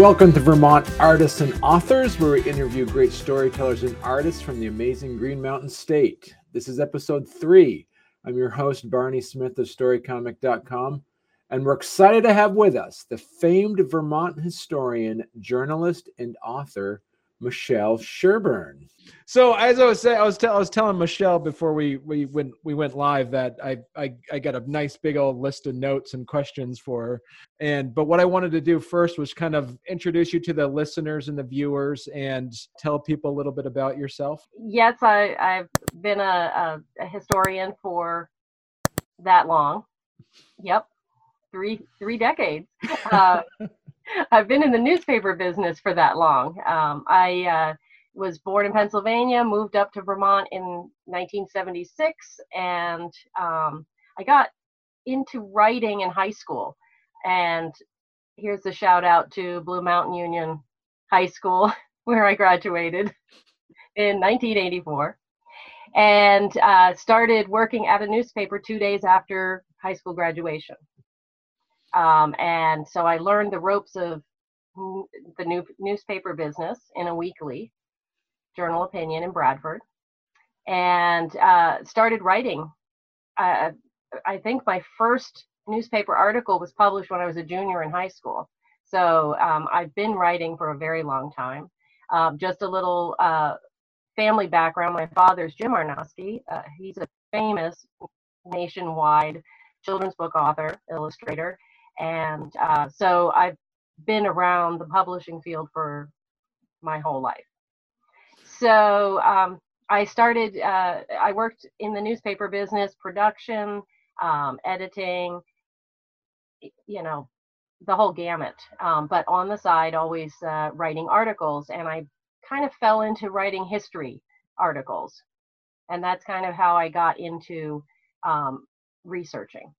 Welcome to Vermont Artists and Authors, where we interview great storytellers and artists from the amazing Green Mountain State. This is episode three. I'm your host, Barney Smith of StoryComic.com, and we're excited to have with us the famed Vermont historian, journalist, and author, Michelle Sherburne. So as I was saying, I was, I was telling Michelle before we we went we went live that I, I I got a nice big old list of notes and questions for her. And but what I wanted to do first was kind of introduce you to the listeners and the viewers and tell people a little bit about yourself. Yes, I I've been a, a, a historian for that long. Yep, three three decades. Uh, I've been in the newspaper business for that long. Um, I uh, was born in Pennsylvania, moved up to Vermont in 1976, and um, I got into writing in high school. And here's a shout out to Blue Mountain Union High School, where I graduated in 1984, and uh, started working at a newspaper two days after high school graduation. Um, and so I learned the ropes of the new newspaper business in a weekly journal opinion in Bradford and uh, started writing. Uh, I think my first newspaper article was published when I was a junior in high school. So um, I've been writing for a very long time. Um, just a little uh, family background. My father's Jim Arnosky. Uh, he's a famous nationwide children's book author, illustrator, and uh, so I've been around the publishing field for my whole life. So um, I started, uh, I worked in the newspaper business, production, um, editing, you know, the whole gamut. Um, but on the side, always uh, writing articles. And I kind of fell into writing history articles. And that's kind of how I got into um, researching.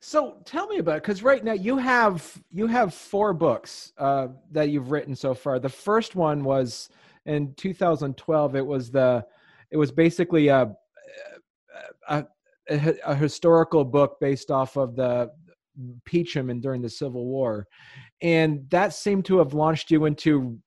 So tell me about because right now you have you have four books uh, that you've written so far. The first one was in 2012. It was the it was basically a a, a, a historical book based off of the Peacham and during the Civil War, and that seemed to have launched you into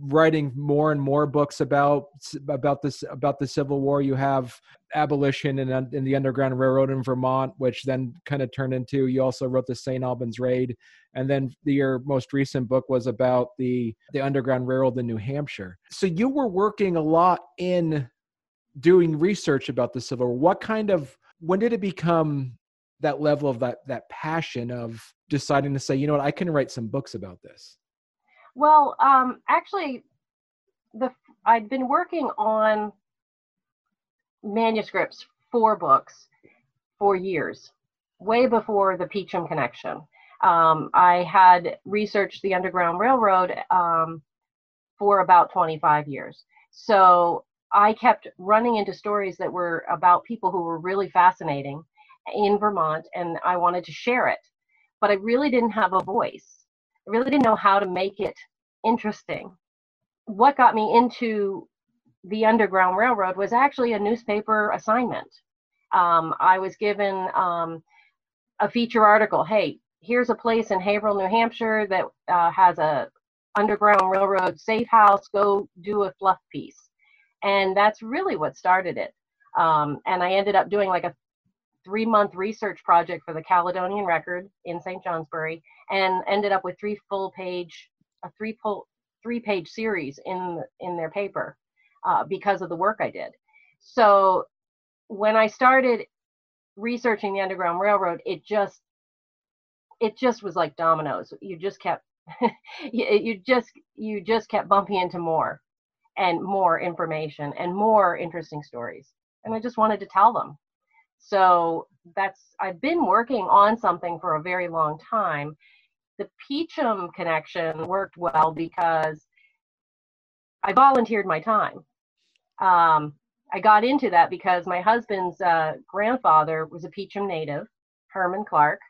writing more and more books about about this about the Civil War. You have abolition in, in the Underground Railroad in Vermont, which then kind of turned into. You also wrote the St. Albans Raid, and then the, your most recent book was about the the Underground Railroad in New Hampshire. So you were working a lot in doing research about the Civil War. What kind of when did it become that level of that that passion of deciding to say, you know what, I can write some books about this? Well, um, actually, the I'd been working on manuscripts for books for years, way before the Peacham connection. Um, I had researched the Underground Railroad um, for about 25 years. So I kept running into stories that were about people who were really fascinating in Vermont, and I wanted to share it. But I really didn't have a voice. I really didn't know how to make it interesting. What got me into the Underground Railroad was actually a newspaper assignment. Um, I was given um, a feature article. Hey, here's a place in Haverhill, New Hampshire that uh, has a Underground Railroad safe house. Go do a fluff piece, and that's really what started it. Um, and I ended up doing like a three month research project for the Caledonian Record in St. Johnsbury, and ended up with three full page, a three full three page series in in their paper uh, because of the work I did. So when I started researching the Underground Railroad, it just it just was like dominoes. You just kept you just you just kept bumping into more and more information and more interesting stories, and I just wanted to tell them. So that's I've been working on something for a very long time. The Peacham connection worked well because I volunteered my time um, I got into that because my husband's uh, grandfather was a Peacham native, Herman Clark,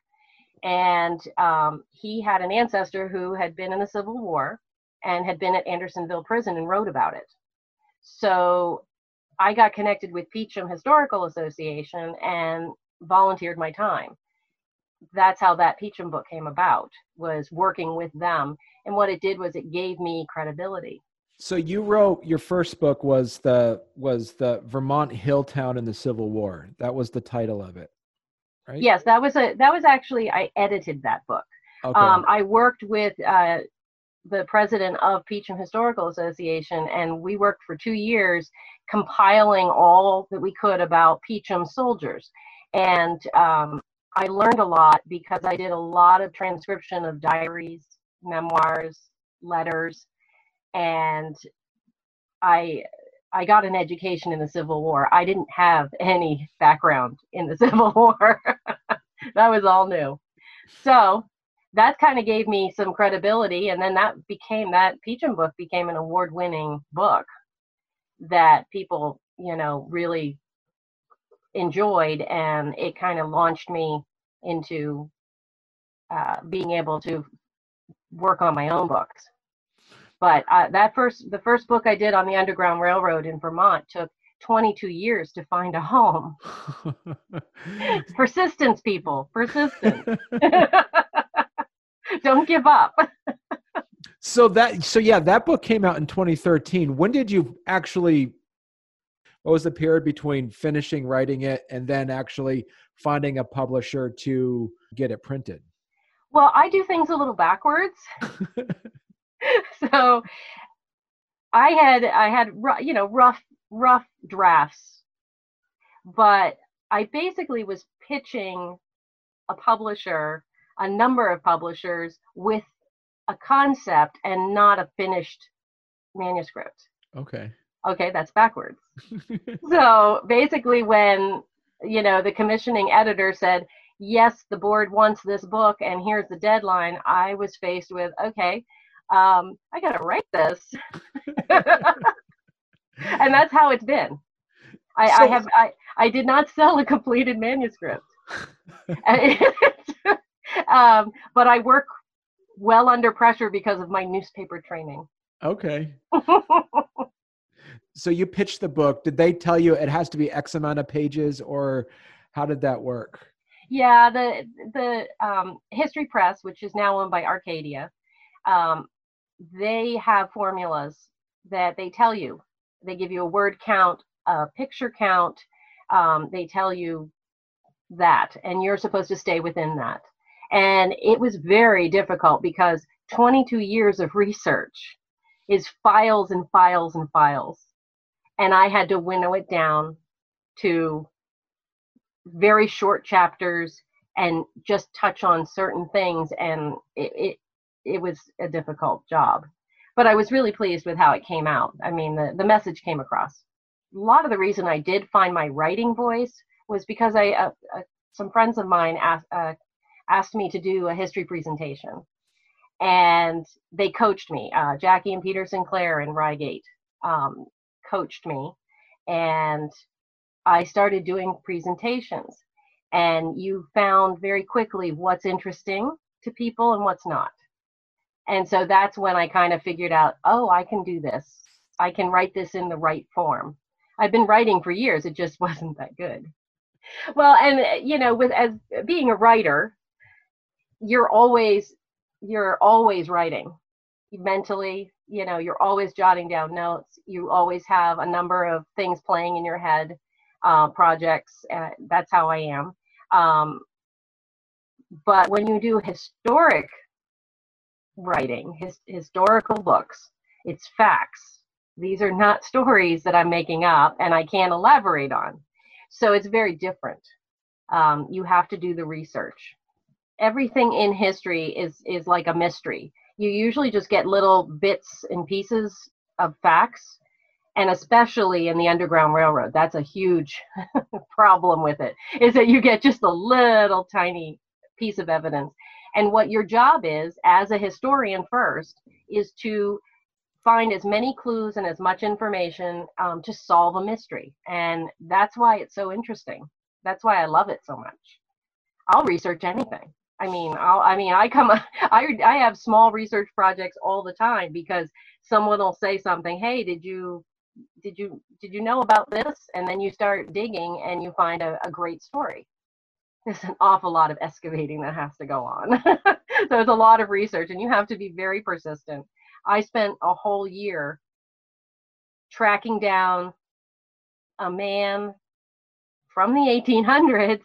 and um, he had an ancestor who had been in the Civil War and had been at Andersonville Prison and wrote about it. So I got connected with Peacham Historical Association and volunteered my time. that's how that Peacham book came about was working with them. And what it did was it gave me credibility. So you wrote your first book was the was the vermont hilltown in the civil war. That was the title of it right? Yes that was a that was actually i edited that book. Okay. um, i worked with uh, the president of Peacham Historical Association, and we worked for two years compiling all that we could about Peacham soldiers. And um, I learned a lot because I did a lot of transcription of diaries, memoirs, letters, and I I got an education in the Civil War. I didn't have any background in the Civil War. that was all new. So that kind of gave me some credibility, and then that became that Peacham book became an award-winning book that people, you know, really enjoyed, and it kind of launched me into uh, being able to work on my own books. But uh, that first, the first book I did on the Underground Railroad in Vermont took 22 years to find a home. persistence, people, persistence. Don't give up. so that, so yeah, that book came out in 2013. When did you actually what was the period between finishing writing it and then actually finding a publisher to get it printed? Well, I do things a little backwards. so I had I had you know rough rough drafts, but I basically was pitching a publisher, a number of publishers with a concept and not a finished manuscript. Okay. Okay that's backwards. So basically when you know the commissioning editor said yes the board wants this book and here's the deadline i was faced with okay um, i gotta write this. And that's how it's been. I, so, I have I, I did not sell a completed manuscript um, but i work well under pressure because of my newspaper training okay so you pitched the book. Did they tell you it has to be X amount of pages, or how did that work? Yeah, the the um, History Press, which is now owned by Arcadia, um, they have formulas that they tell you. They give you a word count, a picture count. Um, they tell you that, and you're supposed to stay within that. And it was very difficult because 22 years of research is files and files and files. And I had to winnow it down to very short chapters and just touch on certain things. And it, it it was a difficult job. But i was really pleased with how it came out. I mean the, the message came across. A lot of the reason i did find my writing voice was because i uh, uh, some friends of mine asked uh, asked me to do a history presentation and they coached me uh, jackie and peter sinclair in Ryegate um, coached me and I started doing presentations. And you found very quickly what's interesting to people and what's not. And so that's when I kind of figured out, oh, I can do this. I can write this in the right form. I've been writing for years, it just wasn't that good. Well, and you know, with as being a writer, you're always you're always writing mentally you know you're always jotting down notes. You always have a number of things playing in your head uh, projects uh, that's how i am. Um, but when you do historic writing his, historical books it's facts. These are not stories that i'm making up and i can't elaborate on. So it's very different. Um, you have to do the research everything in history is is like a mystery. You usually just get little bits and pieces of facts and especially in the underground railroad that's a huge problem with it is that you get just a little tiny piece of evidence. And what your job is as a historian first is to find as many clues and as much information um, to solve a mystery. And that's why it's so interesting. That's why i love it so much. I'll research anything I mean, I'll, I mean, I come, I, I have small research projects all the time because someone will say something. Hey, did you, did you, did you know about this? And then you start digging and you find a, a great story. there's an awful lot of excavating that has to go on. so it's a lot of research, and you have to be very persistent. I spent a whole year tracking down a man from the 1800s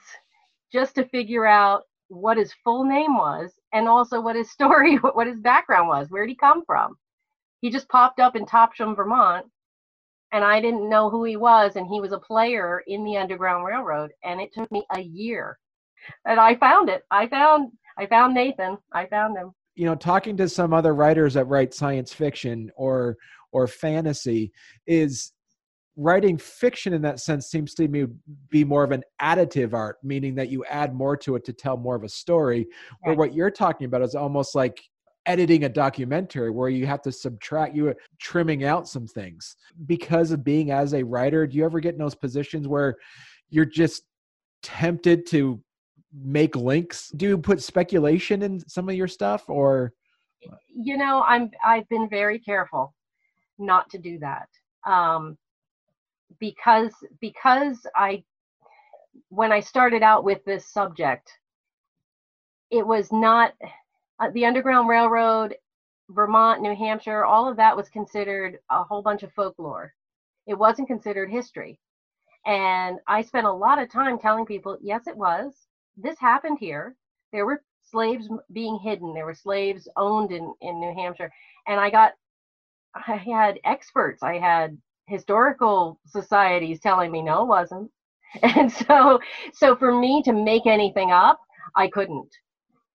just to figure out what his full name was and also what his story, what his background was. Where did he come from? He just popped up in Topsham, Vermont, and I didn't know who he was. And he was a player in the Underground Railroad, and it took me a year. And I found it. I found I found Nathan. I found him. You know, talking to some other writers that write science fiction or or fantasy is writing fiction in that sense seems to me be more of an additive art meaning that you add more to it to tell more of a story right. or what you're talking about is almost like editing a documentary where you have to subtract you are trimming out some things. Because of being as a writer do you ever get in those positions where you're just tempted to make links? Do you put speculation in some of your stuff or? You know i'm i've been very careful not to do that. Um because because I when I started out with this subject, it was not uh, the Underground Railroad, Vermont, New Hampshire, all of that was considered a whole bunch of folklore. It wasn't considered history. And I spent a lot of time telling people, yes, it was. This happened here. There were slaves being hidden. There were slaves owned in, in New Hampshire. And I got, I had experts. I had historical societies telling me no it wasn't. And so so for me to make anything up i couldn't.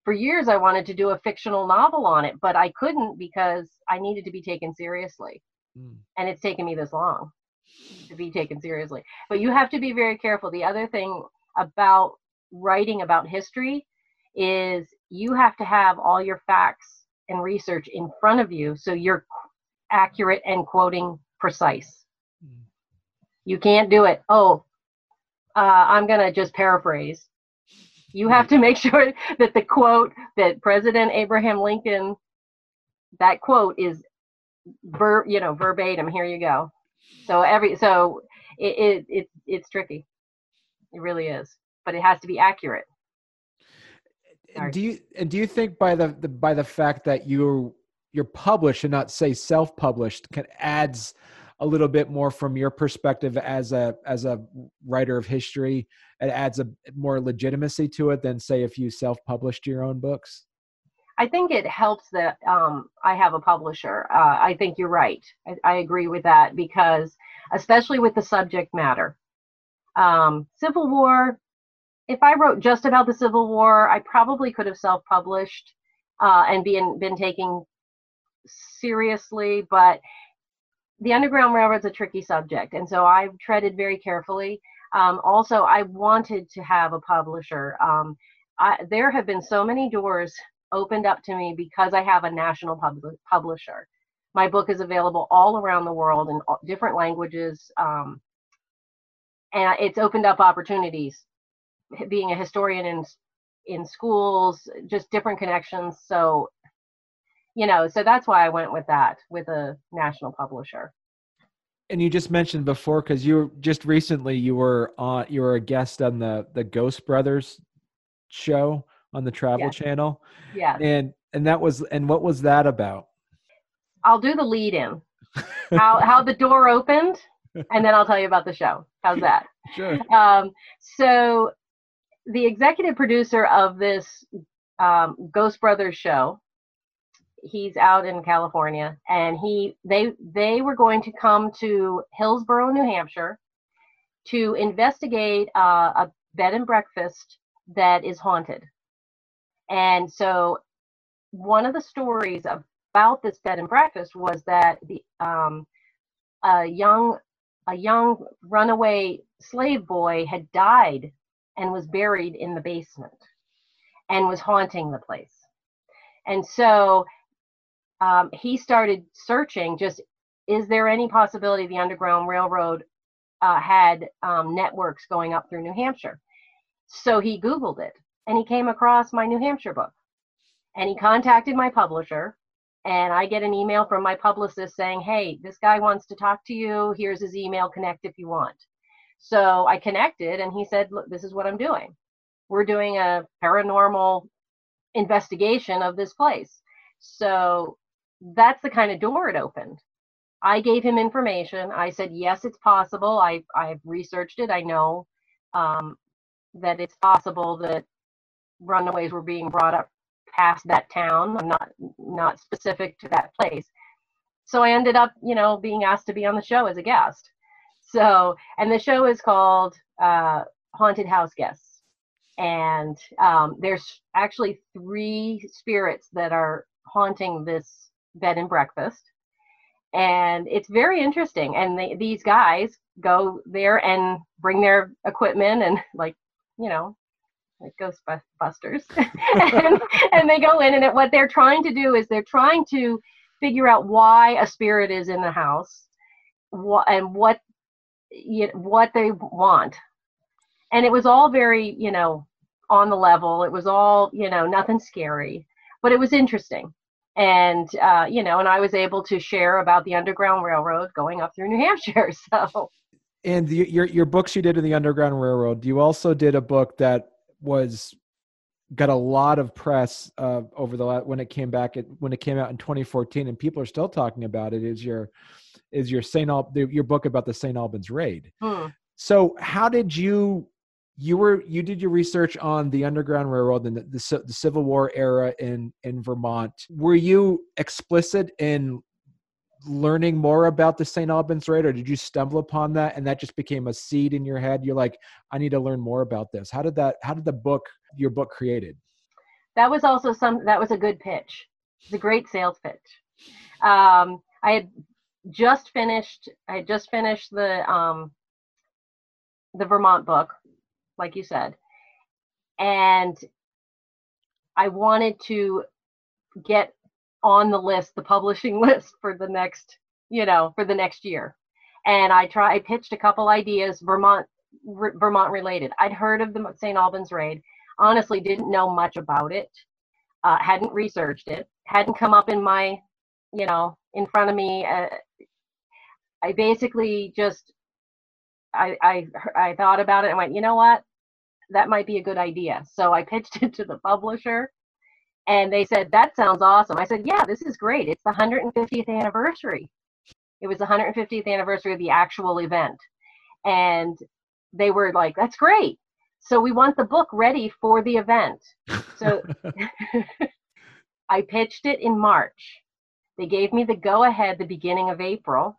For years i wanted to do a fictional novel on it but i couldn't because i needed to be taken seriously. Mm. and it's taken me this long to be taken seriously. But you have to be very careful. The other thing about writing about history is you have to have all your facts and research in front of you so you're accurate and quoting precise you can't do it. Oh, uh, I'm going to just paraphrase. You have to make sure that the quote that President Abraham Lincoln, that quote is ver, you know, verbatim. Here you go. So every so it, it, it it's tricky. It really is, but it has to be accurate. Sorry. Do you and do you think by the, the by the fact that you you're published and not say self-published can adds a little bit more from your perspective as a as a writer of history it adds a more legitimacy to it than say if you self-published your own books? I think it helps that um, i have a publisher. Uh, i think you're right. I, I, agree with that because especially with the subject matter. Um, civil war if i wrote just about the civil war i probably could have self-published uh, and been been taken seriously but the Underground Railroad's a tricky subject, and so I've treaded very carefully. Um, also, I wanted to have a publisher. Um, I, there have been so many doors opened up to me because I have a national pub- publisher. My book is available all around the world in different languages, um, and it's opened up opportunities. Being a historian in in schools, just different connections. So you know, so that's why I went with that with a national publisher. And you just mentioned before because you just recently you were on you were a guest on the the Ghost Brothers show on the Travel yes. Channel. Yeah. And and that was and what was that about? I'll do the lead in. how how the door opened and then I'll tell you about the show. How's that? Sure. Um, so the executive producer of this um, Ghost Brothers show he's out in California, and he they they were going to come to Hillsborough, New Hampshire, to investigate uh, a bed and breakfast that is haunted. And so, one of the stories about this bed and breakfast was that the um, a young a young runaway slave boy had died and was buried in the basement and was haunting the place. And so um, he started searching just is there any possibility the Underground Railroad uh, had um, networks going up through New Hampshire? So he Googled it and he came across my New Hampshire book. And he contacted my publisher. And I get an email from my publicist saying, hey, this guy wants to talk to you. Here's his email, connect if you want. So I connected and he said, look, this is what I'm doing. we're doing a paranormal investigation of this place. So that's the kind of door it opened. I gave him information. I said, yes, it's possible. I, I've researched it. I know um, that it's possible that runaways were being brought up past that town. I'm not not specific to that place. So I ended up, you know, being asked to be on the show as a guest. So, and the show is called uh, Haunted House Guests. And um, there's actually three spirits that are haunting this bed and breakfast. And it's very interesting. And they, these guys go there and bring their equipment and, like, you know, like Ghostbusters, and, and they go in, and it, what they're trying to do is they're trying to figure out why a spirit is in the house, what and what you what they want, and it was all very you know on the level. It was all you know nothing scary, but it was interesting and uh, you know, and I was able to share about the Underground Railroad going up through New Hampshire. So, and the, your your books you did in the Underground Railroad, you also did a book that was got a lot of press uh, over the when it came back at, when it came out in 2014, and people are still talking about it. Is your is your Saint Al your book about the Saint Albans raid? Hmm. So, how did you you were you did your research on the underground railroad and the, the, the, civil war era in in vermont. Were you explicit in learning more about the st albans raid or did you stumble upon that and that just became a seed in your head? You're like i need to learn more about this. How did that how did the book your book created? That was also some that was a good pitch. It's a great sales pitch. Um, i had just finished i had just finished the um, the vermont book like you said. And I wanted to get on the list, the publishing list for the next, you know, for the next year. And I try I pitched a couple ideas Vermont Vermont related. I'd heard of the St. Albans raid. Honestly, didn't know much about it. Uh, hadn't researched it. Hadn't come up in my, you know, in front of me. Uh, I basically just I, I I thought about it and went, you know what? That might be a good idea. So I pitched it to the publisher and they said, That sounds awesome. I said, Yeah, this is great. It's the 150th anniversary. It was the 150th anniversary of the actual event. And they were like, That's great. So we want the book ready for the event. So I pitched it in March. They gave me the go ahead the beginning of April.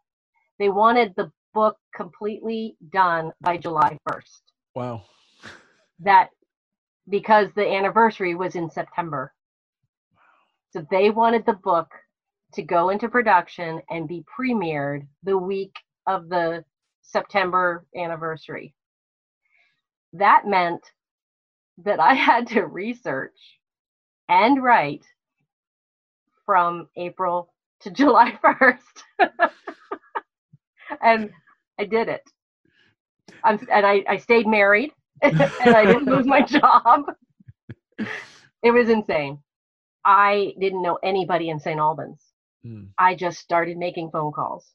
They wanted the book completely done by July 1st. Wow that because the anniversary was in September. So they wanted the book to go into production and be premiered the week of the September anniversary. That meant that I had to research and write from April to July 1st. and I did it. I'm, and I, I stayed married and I didn't lose my job. It was insane. I didn't know anybody in St. Albans. Mm. I just started making phone calls.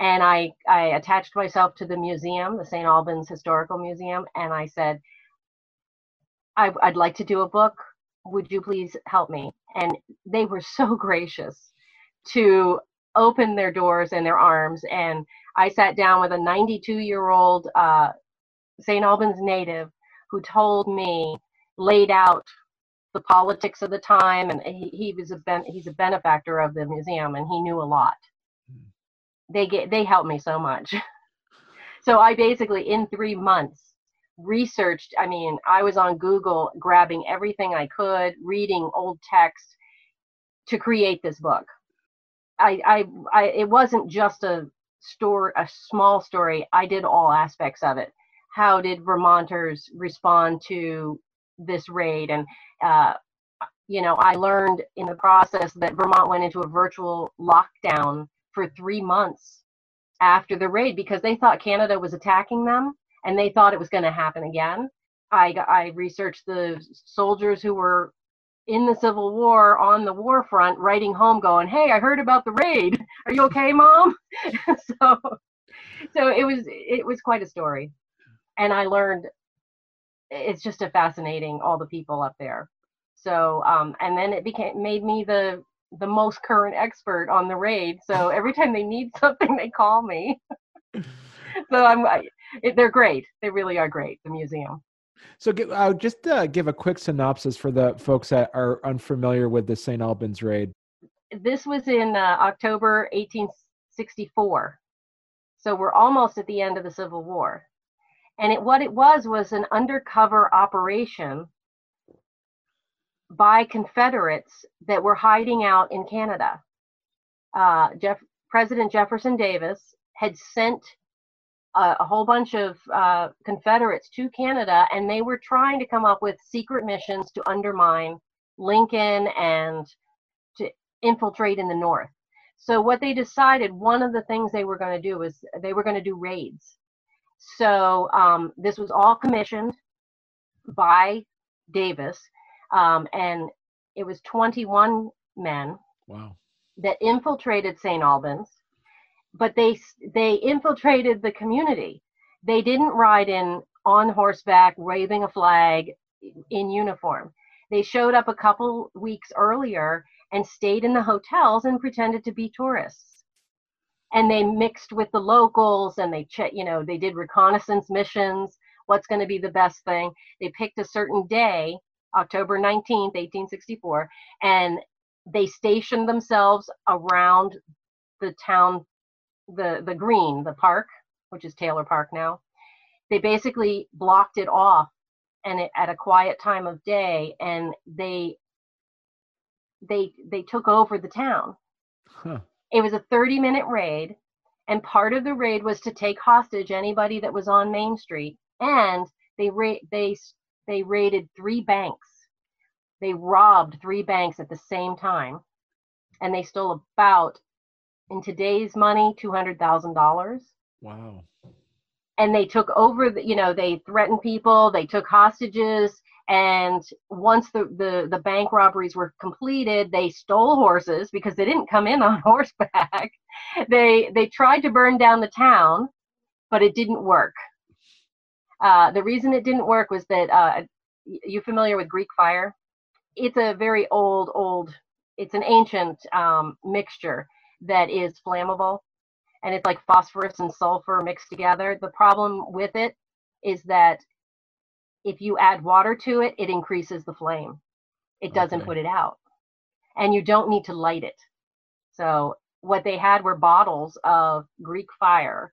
And I, I attached myself to the museum, the St. Albans Historical Museum, and I said, I, I'd like to do a book. Would you please help me? And they were so gracious to open their doors and their arms. And I sat down with a 92 year old uh, St. Albans native who told me, laid out the politics of the time, and he, he was a ben, he's a benefactor of the museum, and he knew a lot. Hmm. They get they helped me so much. so I basically in three months researched. I mean, I was on Google grabbing everything I could, reading old text to create this book. I, I, I it wasn't just a story, a small story. I did all aspects of it how did Vermonters respond to this raid? And, uh, you know, I learned in the process that Vermont went into a virtual lockdown for three months after the raid because they thought Canada was attacking them and they thought it was going to happen again. I, I researched the soldiers who were in the Civil War on the war front writing home going, Hey, I heard about the raid. Are you okay, mom? so, so it was, it was quite a story and I learned it's just a fascinating all the people up there. So um, and then it became made me the the most current expert on the raid. So every time they need something, they call me. so I'm I, it, they're great. They really are great. The museum. So I'll just uh, give a quick synopsis for the folks that are unfamiliar with the St. Albans raid. This was in uh, October 1864. So we're almost at the end of the Civil War. And it, what it was was an undercover operation by Confederates that were hiding out in Canada. Uh, Jeff, President Jefferson Davis had sent a, a whole bunch of uh, Confederates to Canada, and they were trying to come up with secret missions to undermine Lincoln and to infiltrate in the North. So what they decided, one of the things they were going to do was they were going to do raids. So um, this was all commissioned by Davis, um, and it was 21 men. Wow. That infiltrated St. Albans but they they infiltrated the community. They didn't ride in on horseback, waving a flag in uniform. They showed up a couple weeks earlier and stayed in the hotels and pretended to be tourists. And they mixed with the locals and they check, you know, they did reconnaissance missions. What's going to be the best thing? They picked a certain day, October 19th, 1864, and they stationed themselves around the town the the green, the park, which is Taylor Park now. They basically blocked it off, and it, at a quiet time of day, and they they they took over the town. Huh. It was a 30 minute raid, and part of the raid was to take hostage anybody that was on Main Street, and they ra- they they raided three banks. They robbed three banks at the same time, and they stole about in today's money, $200,000. Wow. And they took over, the, you know, they threatened people, they took hostages. And once the, the, the bank robberies were completed, they stole horses because they didn't come in on horseback. they, they tried to burn down the town, but it didn't work. Uh, the reason it didn't work was that uh, you familiar with Greek fire? It's a very old, old, it's an ancient um, mixture that is flammable and it's like phosphorus and sulfur mixed together. The problem with it is that if you add water to it, it increases the flame. It doesn't okay. put it out. And you don't need to light it. So what they had were bottles of Greek fire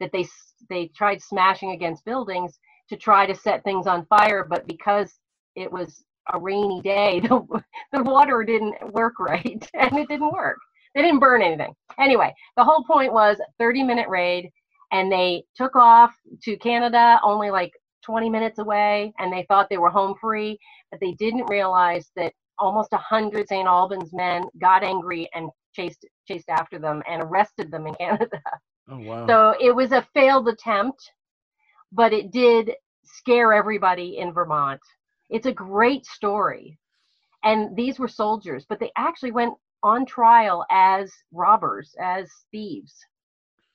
that they they tried smashing against buildings to try to set things on fire, but because it was a rainy day, the, the water didn't work right and it didn't work. They didn't burn anything. Anyway, the whole point was 30 minute raid, and they took off to Canada, only like 20 minutes away, and they thought they were home free, but they didn't realize that almost 100 St. Albans men got angry and chased chased after them and arrested them in Canada. Oh wow. So it was a failed attempt, but it did scare everybody in Vermont. It's a great story. And these were soldiers, but they actually went on trial as robbers, as thieves,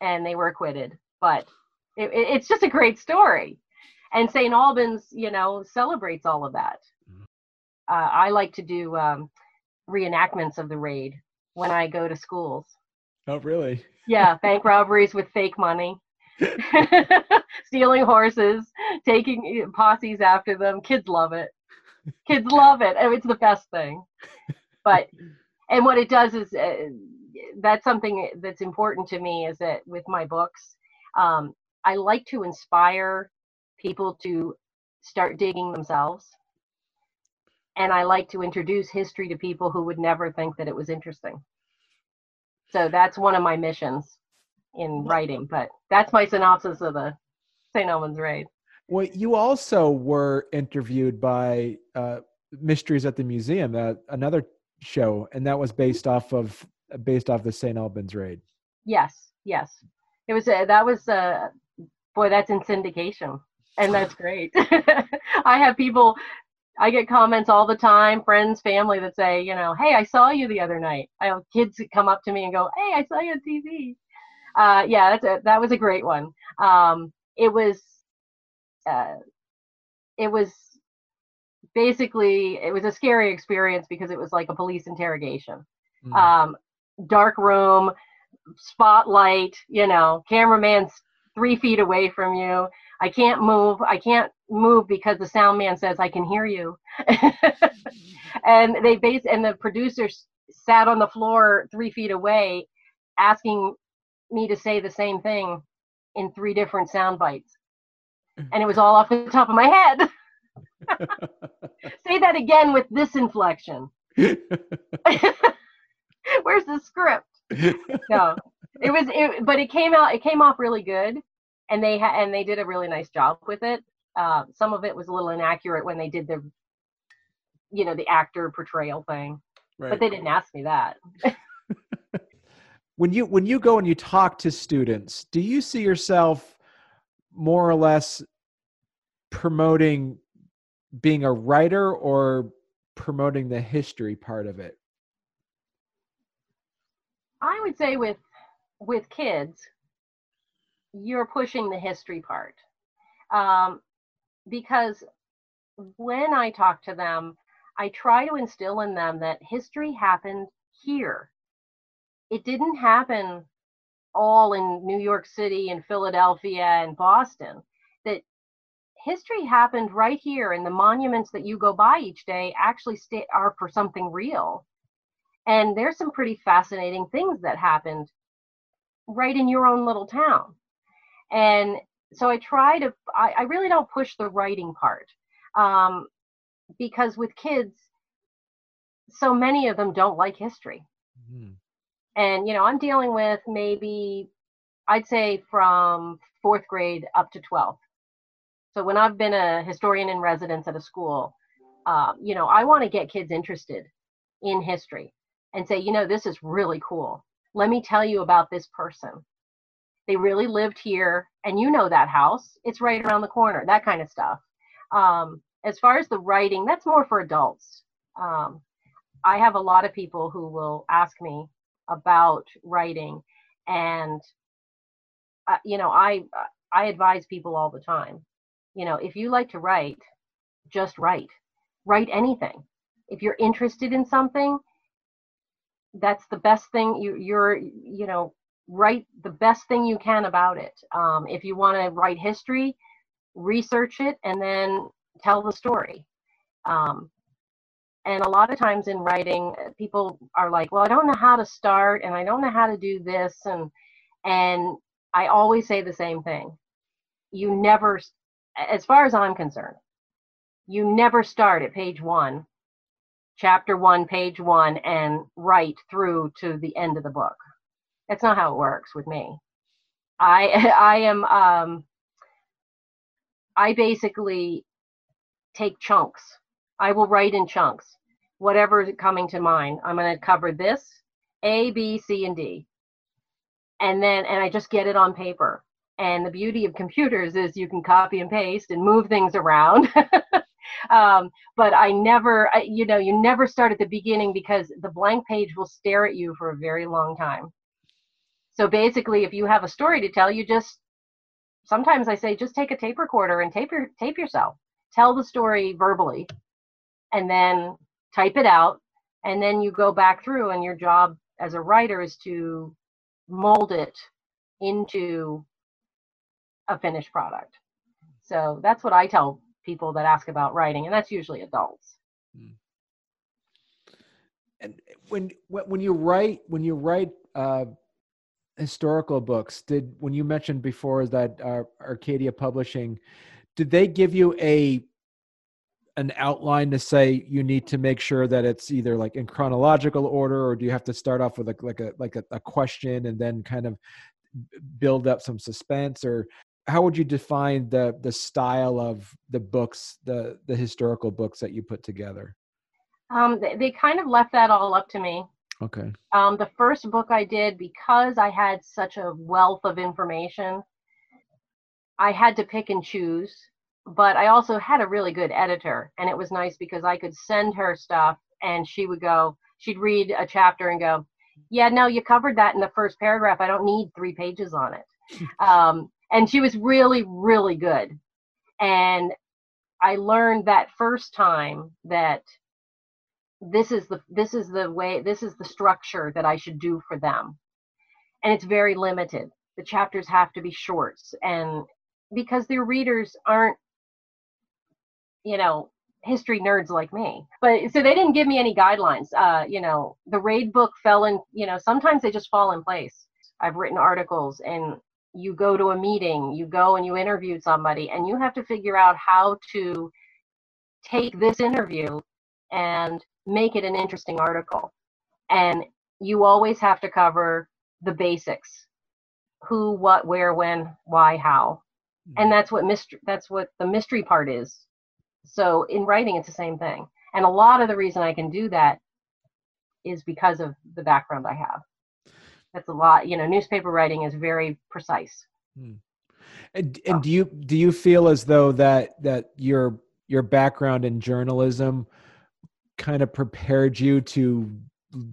and they were acquitted. But it, it, it's just a great story. And St. Albans, you know, celebrates all of that. Mm-hmm. Uh, I like to do um, reenactments of the raid when I go to schools. Oh, really? Yeah, bank robberies with fake money. stealing horses, taking posses after them. Kids love it. Kids love it. It's the best thing. But and what it does is uh, that's something that's important to me is that with my books um, i like to inspire people to start digging themselves and i like to introduce history to people who would never think that it was interesting so that's one of my missions in writing but that's my synopsis of the st albans raid well you also were interviewed by uh, mysteries at the museum uh, another show, and that was based off of based off the St. Albans raid. Yes, yes, it was. Uh, that was uh, boy, that's in syndication, and that's great. I have people. I get comments all the time, friends, family that say, you know, hey, I saw you the other night. I have kids that come up to me and go, hey, I saw you on TV. Uh, yeah, that's a, that was a great one. Um, it was, uh, it was basically it was a scary experience because it was like a police interrogation. Mm. Um, dark room, spotlight, you know, cameraman's three feet away from you. I can't move. I can't move because the sound man says I can hear you. and they base and the producers sat on the floor three feet away, asking me to say the same thing in three different sound bites, mm-hmm. and it was all off the top of my head. say that again with this inflection. Where's the script? No, it was it, but it came out. It came off really good, and they had and they did a really nice job with it. Uh, some of it was a little inaccurate when they did the, you know, the actor portrayal thing, right. but they didn't ask me that. when you when you go and you talk to students, do you see yourself more or less promoting being a writer or promoting the history part of it? I would say with with kids, you're pushing the history part. Um, because when I talk to them, I try to instill in them that history happened here. It didn't happen all in New York City and Philadelphia and Boston. That history happened right here, and the monuments that you go by each day actually are for something real. And there's some pretty fascinating things that happened right in your own little town. And so I try to, I, I really don't push the writing part um, because with kids, so many of them don't like history. Mm-hmm. And, you know, I'm dealing with maybe, I'd say from fourth grade up to 12th. So when I've been a historian in residence at a school, uh, you know, I want to get kids interested in history and say, you know, this is really cool. Let me tell you about this person. They really lived here, and you know that house. It's right around the corner, that kind of stuff. Um, as far as the writing, that's more for adults. Um, I have a lot of people who will ask me about writing, and uh, you know, I I advise people all the time. You know, if you like to write, just write. Write anything. If you're interested in something, that's the best thing you you're you know write the best thing you can about it. Um, if you want to write history research it and then tell the story. Um, and a lot of times in writing people are like well i don't know how to start and i don't know how to do this and and i always say the same thing. You never as far as i'm concerned you never start at page one chapter one, page one, and write through to the end of the book. That's not how it works with me. I I am um, I basically take chunks. I will write in chunks, whatever is coming to mind. I'm going to cover this, A, B, C, and D, and then and I just get it on paper. And the beauty of computers is you can copy and paste and move things around. um, but I never, I, you know, you never start at the beginning because the blank page will stare at you for a very long time. So basically, if you have a story to tell, you just sometimes I say just take a tape recorder and tape your tape yourself. Tell the story verbally, and then type it out, and then you go back through. And your job as a writer is to mold it into a finished product. So that's what I tell people that ask about writing, and that's usually adults. Hmm. And when when you write when you write uh, historical books, did when you mentioned before that uh, Arcadia Publishing, did they give you a an outline to say you need to make sure that it's either like in chronological order or do you have to start off with like like a like a, a question and then kind of build up some suspense? Or how would you define the the style of the books the the historical books that you put together? Um, they, they kind of left that all up to me okay. Um, the first book i did because i had such a wealth of information i had to pick and choose but i also had a really good editor and it was nice because i could send her stuff and she would go she'd read a chapter and go yeah no you covered that in the first paragraph. I don't need three pages on it. Um, and she was really really good. And I learned that first time that this is the this is the way this is the structure that I should do for them. And it's very limited. The chapters have to be shorts and because their readers aren't you know history nerds like me. But so they didn't give me any guidelines. Uh, you know, the raid book fell in, you know, sometimes they just fall in place. I've written articles and you go to a meeting, you go and you interview somebody, and you have to figure out how to take this interview and make it an interesting article. And you always have to cover the basics who, what, where, when, why, how. And mm-hmm. that's what mystery that's what the mystery part is. So in writing it's the same thing. And a lot of the reason I can do that is because of the background I have that's a lot you know newspaper writing is very precise hmm. and, and do you do you feel as though that that your your background in journalism kind of prepared you to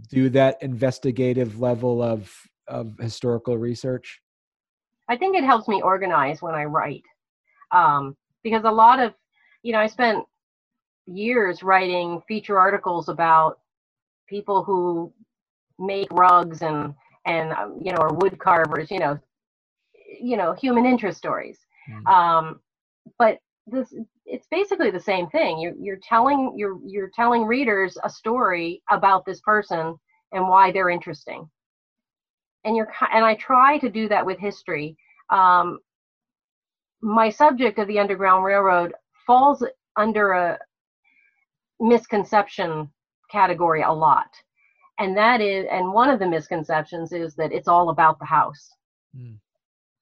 do that investigative level of of historical research? I think it helps me organize when i write. Um, because a lot of you know i spent years writing feature articles about people who make rugs and and um, you know or wood carvers you know you know human interest stories. Mm. um, but this it's basically the same thing. You're, you're telling you're you're telling readers a story about this person and why they're interesting. And you're and i try to do that with history. Um, my subject of the underground railroad falls under a misconception category a lot. And that is and one of the misconceptions is that it's all about the house. Mm.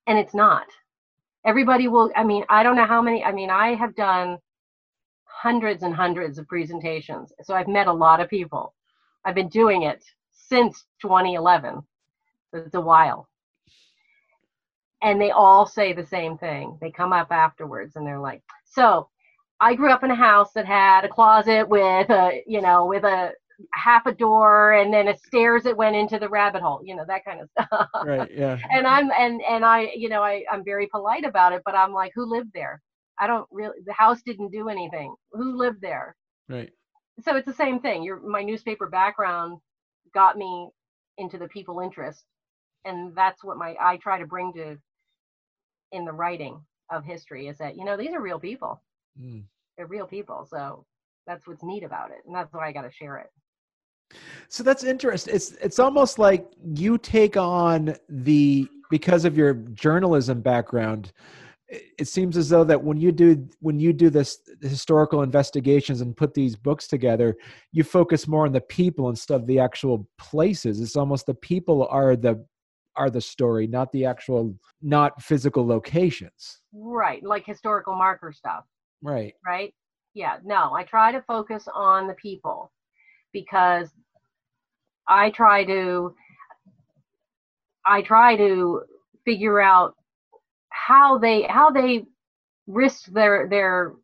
and it's not everybody will i mean i don't know how many i mean i have done hundreds and hundreds of presentations so i've met a lot of people. I've been doing it since 2011 it's a while. And they all say the same thing. They come up afterwards and they're like so i grew up in a house that had a closet with a you know with a half a door and then a stairs that went into the rabbit hole you know that kind of stuff. Right yeah. And i'm and and i you know i i'm very polite about it but i'm like who lived there? I don't really the house didn't do anything. Who lived there? Right. So it's the same thing. Your my newspaper background got me into the people interest and that's what my i try to bring to in the writing of history is that you know these are real people. Mm. they're real people so that's what's neat about it and that's why i got to share it so that's interesting. It's it's almost like you take on the because of your journalism background. It seems as though that when you do when you do this historical investigations and put these books together, you focus more on the people instead of the actual places. It's almost the people are the are the story, not the actual not physical locations. Right, like historical marker stuff. Right. Right. Yeah. No, I try to focus on the people because I try to I try to figure out how they how they risk their their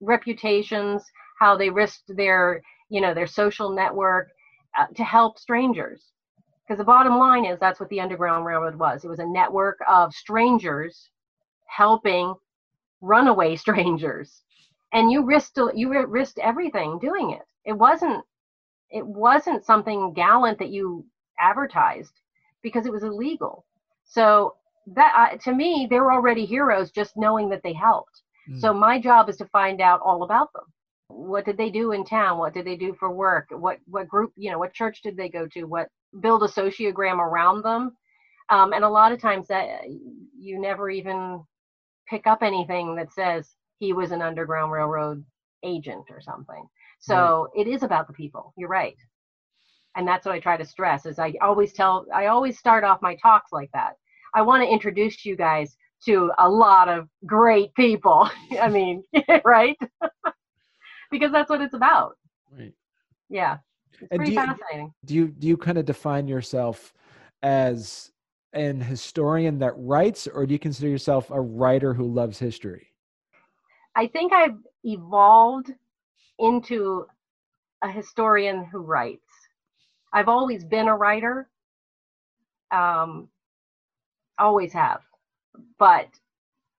reputations, how they risk their you know their social network uh, to help strangers. Because the bottom line is that's what the Underground Railroad was. It was a network of strangers helping runaway strangers, and you risked you risked everything doing it. It wasn't it wasn't something gallant that you advertised because it was illegal. So that uh, to me, they were already heroes just knowing that they helped. Mm. So my job is to find out all about them. What did they do in town? What did they do for work? What what group? You know, what church did they go to? What build a sociogram around them? Um, and a lot of times that you never even pick up anything that says he was an Underground Railroad agent or something. So right. it is about the people. You're right. And that's what I try to stress is I always tell I always start off my talks like that. I want to introduce you guys to a lot of great people. I mean, right? because that's what it's about. Right. Yeah. It's and pretty do you, fascinating. Do you do you kind of define yourself as an historian that writes or do you consider yourself a writer who loves history? I think I've evolved into a historian who writes. I've always been a writer, um, always have. But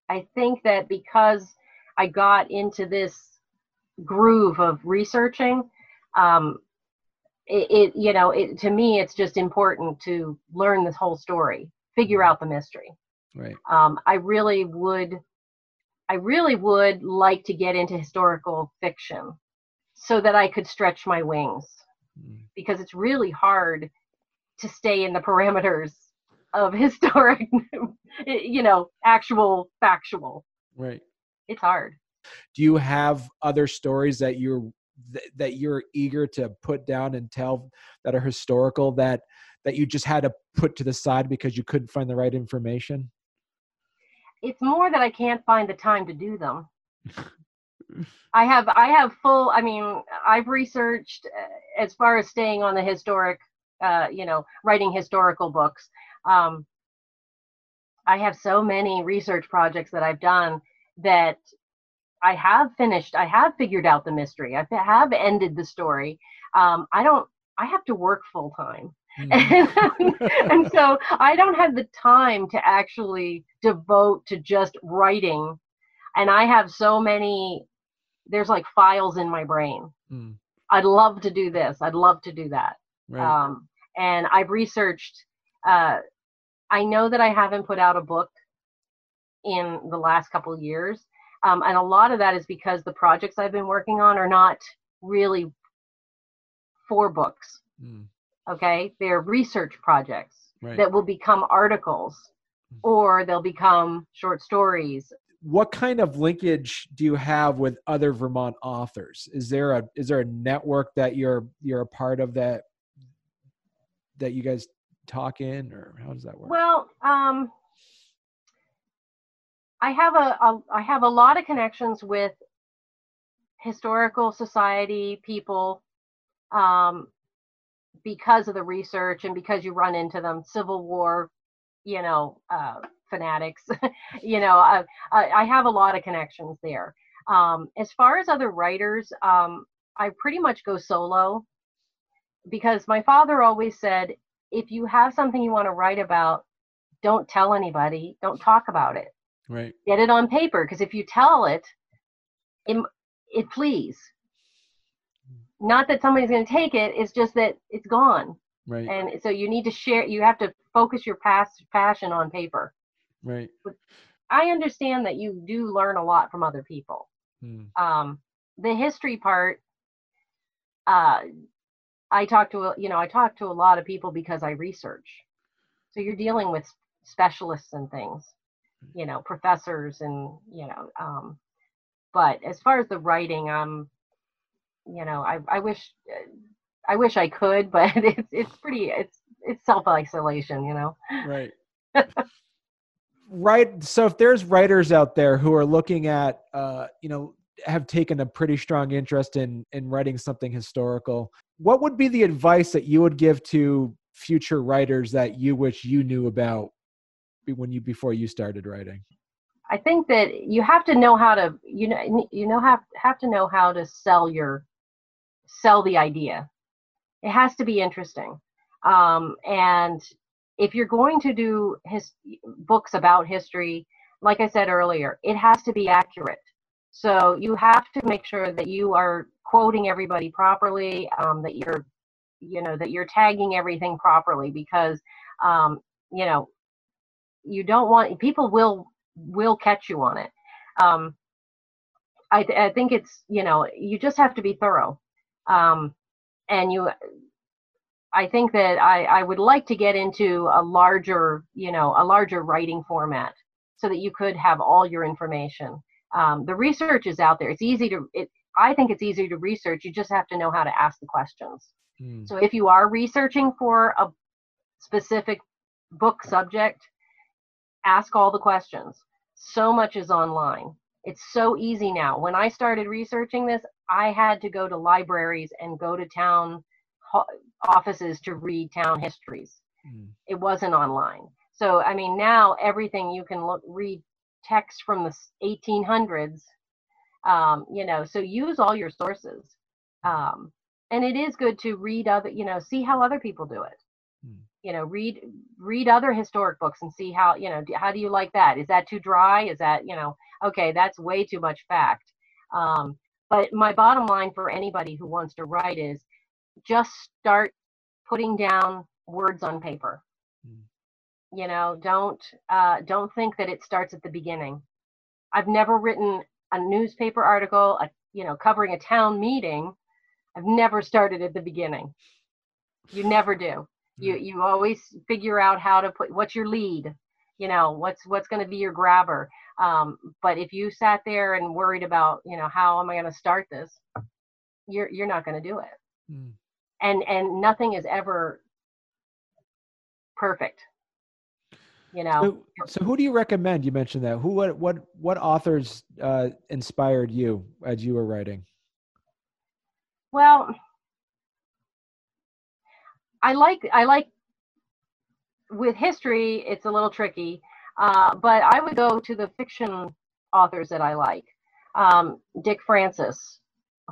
I think that because I got into this groove of researching, um, it, it you know it to me it's just important to learn this whole story, figure out the mystery. Right. Um, I really would, I really would like to get into historical fiction, so that I could stretch my wings, Mm. because it's really hard to stay in the parameters of historic, you know, actual factual. Right. It's hard. Do you have other stories that you're that you're eager to put down and tell that are historical that that you just had to put to the side because you couldn't find the right information? it's more that I can't find the time to do them. I have I have full I mean I've researched uh, as far as staying on the historic uh, you know writing historical books. Um, I have so many research projects that I've done that I have finished. I have figured out the mystery. I have ended the story. Um, I don't. I have to work full time. Mm. and, and so I don't have the time to actually devote to just writing. And I have so many, there's like files in my brain. Mm. I'd love to do this. I'd love to do that. Right. Um, and I've researched, uh, I know that I haven't put out a book in the last couple of years. Um, and a lot of that is because the projects I've been working on are not really for books Mm. okay they're research projects Right. that will become articles Mm. or they'll become short stories what kind of linkage do you have with other Vermont authors? Is there a is there a network that you're you're a part of that that you guys talk in, or how does that work? well um i have a, a i have a lot of connections with historical society people um because of the research and because you run into them civil war you know uh fanatics you know I, I have a lot of connections there. Um as far as other writers um i pretty much go solo because my father always said if you have something you want to write about don't tell anybody don't talk about it. Right. get it on paper because if you tell it it, it flees. Not that somebody's going to take it it's just that it's gone. Right. and so you need to share you have to focus your past passion on paper right. i understand that you do learn a lot from other people. Mm. um, the history part uh, i talk to you know i talk to a lot of people because i research. So you're dealing with specialists and things you know professors and you know um, but as far as the writing um you know i, I wish i wish i could but it's it's pretty it's it's self-isolation you know? Right right so if there's writers out there who are looking at uh you know have taken a pretty strong interest in in writing something historical what would be the advice that you would give to future writers that you wish you knew about when you before you started writing I think that you have to know how to you know you know have have to know how to sell your sell the idea. It has to be interesting, um, and if you're going to do his books about history, like I said earlier, it has to be accurate. So you have to make sure that you are quoting everybody properly, um, that you're you know that you're tagging everything properly because um, you know you don't want people will will catch you on it. Um, I, th- I think it's you know you just have to be thorough, um, and you. I think that I, I would like to get into a larger you know a larger writing format so that you could have all your information. Um, the research is out there. It's easy to it. I think it's easy to research. You just have to know how to ask the questions. Mm. So if you are researching for a specific book subject, ask all the questions. So much is online. It's so easy now. When I started researching this, I had to go to libraries and go to town offices to read town histories. Mm. It wasn't online. So I mean now everything you can look read text from the 1800s um, you know so use all your sources um, and it is good to read other you know see how other people do it Hmm. you know read read other historic books and see how you know how do you like that is that too dry is that you know okay that's way too much fact um, but my bottom line for anybody who wants to write is just start putting down words on paper. Mm. you know don't uh, don't think that it starts at the beginning. I've never written a newspaper article a, you know covering a town meeting. I've never started at the beginning. You never do. You mm. you always figure out how to put what's your lead? You know what's what's going to be your grabber? Um, but if you sat there and worried about you know how am i going to start this? You're you're not going to do it. Mm. And and nothing is ever perfect you know? So, so, who do you recommend? You mentioned that. Who what what what authors uh, inspired you as you were writing? Well I like I like with history it's a little tricky, uh, but I would go to the fiction authors that I like. Um, Dick Francis,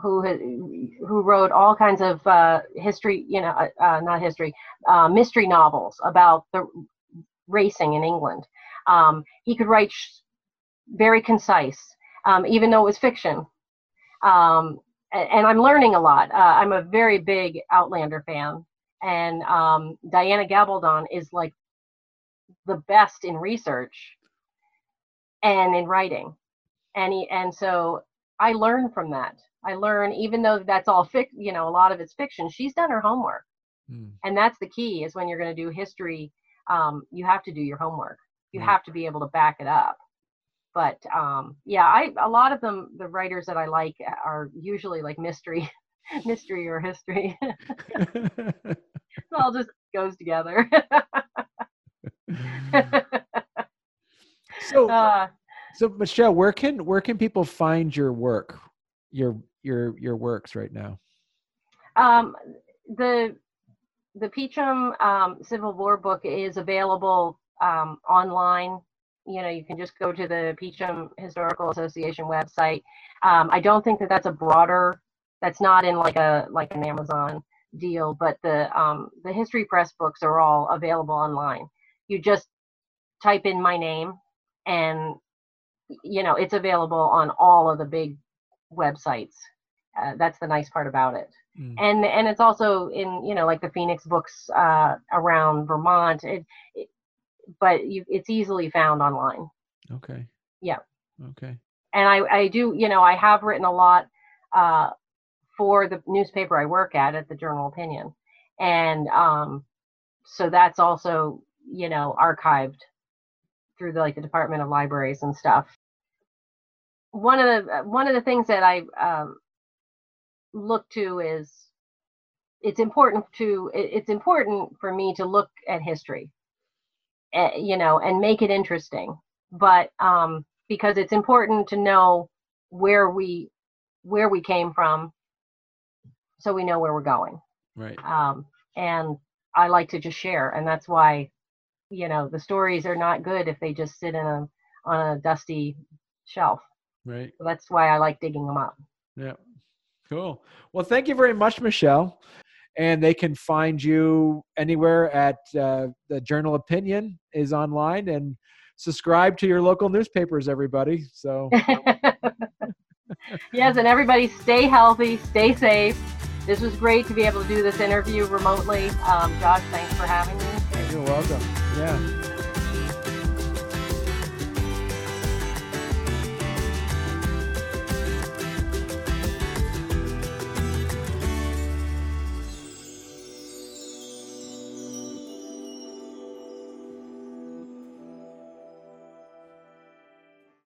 who who wrote all kinds of uh, history, you know, uh, uh, not history, uh, mystery novels about the racing in England. Um, he could write sh- very concise, um, even though it was fiction. Um, and, and, I'm learning a lot. Uh, I'm a very big Outlander fan, and um, Diana Gabaldon is like the best in research and in writing, and he, and so I learn from that. I learn, even though that's all fic, you know, a lot of it's fiction. She's done her homework, mm. and that's the key. Is when you're going to do history, um, you have to do your homework. You mm. have to be able to back it up. But um, yeah, I a lot of them, the writers that I like are usually like mystery mystery or history. it all just goes together. so, uh, so Michelle, where can where can people find your work, your your your works right now? Um, the the Peacham um, Civil War book is available um, online. You know, you can just go to the Peacham Historical Association website. Um, I don't think that that's a broader that's not in like a like an Amazon deal, but the um, the history press books are all available online. You just type in my name, and you know it's available on all of the big websites. Uh, that's the nice part about it. Mm. And and it's also in you know like the Phoenix books uh, around Vermont. It, it, but you, it's easily found online. Okay. Yeah. Okay. And I I do you know I have written a lot uh, for the newspaper I work at, at the Journal Opinion. And um, so that's also, you know, archived through the, like the Department of Libraries and stuff. One of the one of the things that I um, look to is it's important to it's important for me to look at history, uh, you know, and make it interesting. But um, because it's important to know where we where we came from so we know where we're going. Right. Um, and I like to just share, and that's why, you know, the stories are not good if they just sit in a on a dusty shelf. Right. So that's why I like digging them up. Yeah. Cool. Well, thank you very much, Michelle. And they can find you anywhere at uh, the Journal Opinion is online and subscribe to your local newspapers, everybody. So. yes, and everybody stay healthy, stay safe this was great to be able to do this interview remotely. Um, Josh, thanks for having me. You're welcome. Yeah.